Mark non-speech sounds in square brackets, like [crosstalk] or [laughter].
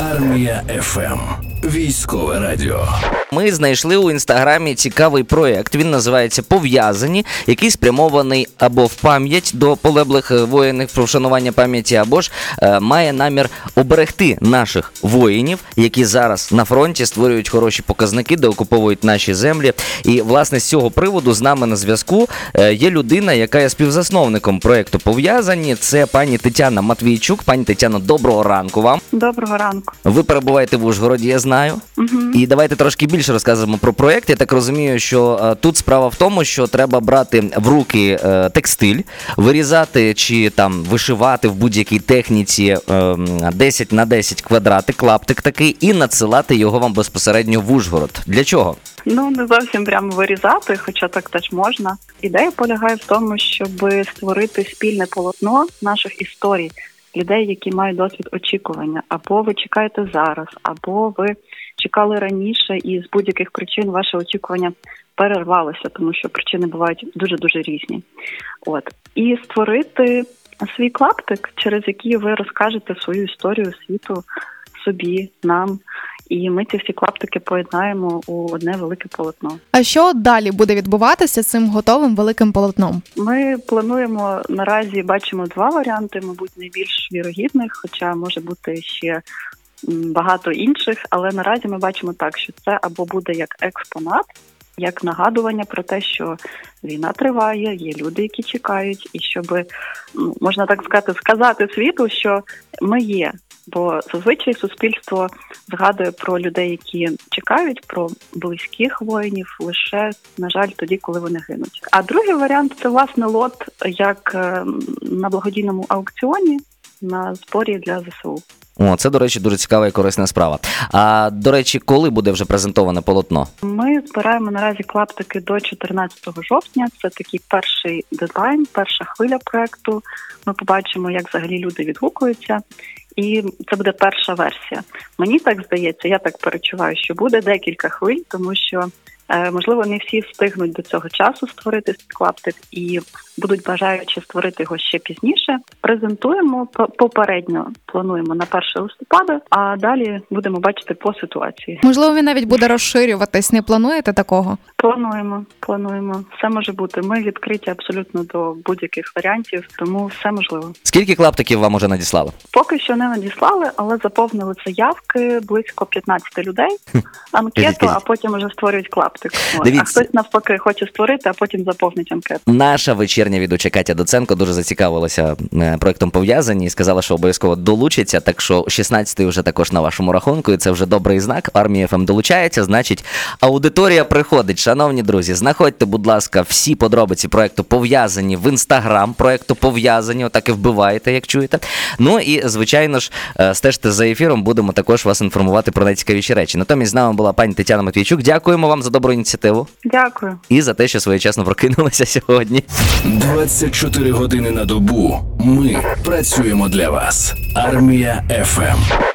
Армія ФМ. Військове радіо. Ми знайшли у інстаграмі цікавий проєкт. Він називається Пов'язані, який спрямований або в пам'ять до полеглих е, воїнів про вшанування пам'яті, або ж е, має намір оберегти наших воїнів, які зараз на фронті створюють хороші показники, де окуповують наші землі. І власне з цього приводу з нами на зв'язку е, є людина, яка є співзасновником проєкту Пов'язані. Це пані Тетяна Матвійчук. Пані Тетяно, доброго ранку вам. Доброго ранку. Ви перебуваєте в Ужгороді, я знаю. Угу. І давайте трошки більше розкажемо про проєкт. Я так розумію, що е, тут справа в тому, що треба брати в руки е, текстиль, вирізати чи там вишивати в будь-якій техніці е, 10 на 10 квадрати, клаптик такий, і надсилати його вам безпосередньо в Ужгород. Для чого? Ну не зовсім прямо вирізати, хоча так теж можна. Ідея полягає в тому, щоб створити спільне полотно наших історій, людей, які мають досвід очікування, або ви чекаєте зараз, або ви чекали раніше, і з будь-яких причин ваше очікування перервалося, тому що причини бувають дуже дуже різні. От і створити свій клаптик, через який ви розкажете свою історію світу собі, нам. І ми ці всі клаптики поєднаємо у одне велике полотно. А що далі буде відбуватися з цим готовим великим полотном? Ми плануємо наразі бачимо два варіанти, мабуть, найбільш вірогідних, хоча може бути ще багато інших. Але наразі ми бачимо так, що це або буде як експонат, як нагадування про те, що війна триває, є люди, які чекають, і щоб ну, можна так сказати, сказати світу, що ми є. Бо зазвичай суспільство згадує про людей, які чекають, про близьких воїнів лише на жаль тоді, коли вони гинуть. А другий варіант це власне лот як е, на благодійному аукціоні на зборі для ЗСУ. О, це, до речі, дуже цікава і корисна справа. А до речі, коли буде вже презентоване полотно? Ми збираємо наразі клаптики до 14 жовтня. Це такий перший дедлайн, перша хвиля проекту. Ми побачимо, як взагалі люди відгукуються. І це буде перша версія. Мені так здається, я так перечуваю, що буде декілька хвиль, тому що можливо не всі встигнуть до цього часу створити цей клаптик і будуть бажаючи створити його ще пізніше. Презентуємо попередньо. Плануємо на 1 листопада, а далі будемо бачити по ситуації. Можливо, він навіть буде розширюватись. Не плануєте такого? Плануємо, плануємо. Все може бути. Ми відкриті абсолютно до будь-яких варіантів, тому все можливо. Скільки клаптиків вам уже надіслали? Поки що не надіслали, але заповнили заявки близько 15 людей. Анкету, а потім вже створюють клаптик. От. А хтось навпаки хоче створити, а потім заповнить анкету. Наша вечірня ведуча Катя Доценко дуже зацікавилася е, проектом пов'язані і сказала, що обов'язково долучиться. Так що 16-й вже також на вашому рахунку, і це вже добрий знак. Армія ФМ долучається. Значить, аудиторія приходить. Шановні друзі, знаходьте, будь ласка, всі подробиці проекту пов'язані в інстаграм. Проекту пов'язані. Отак і вбиваєте, як чуєте. Ну і звичайно ж, е, стежте за ефіром. Будемо також вас інформувати про найцікавіші речі. Натомість з нами була пані Тетяна Матвійчук. Дякуємо вам за добру ініціативу Дякую. і за те, що своєчасно прокинулися [laughs] сьогодні. 24 години на добу. Ми працюємо для вас. Армія ФМ.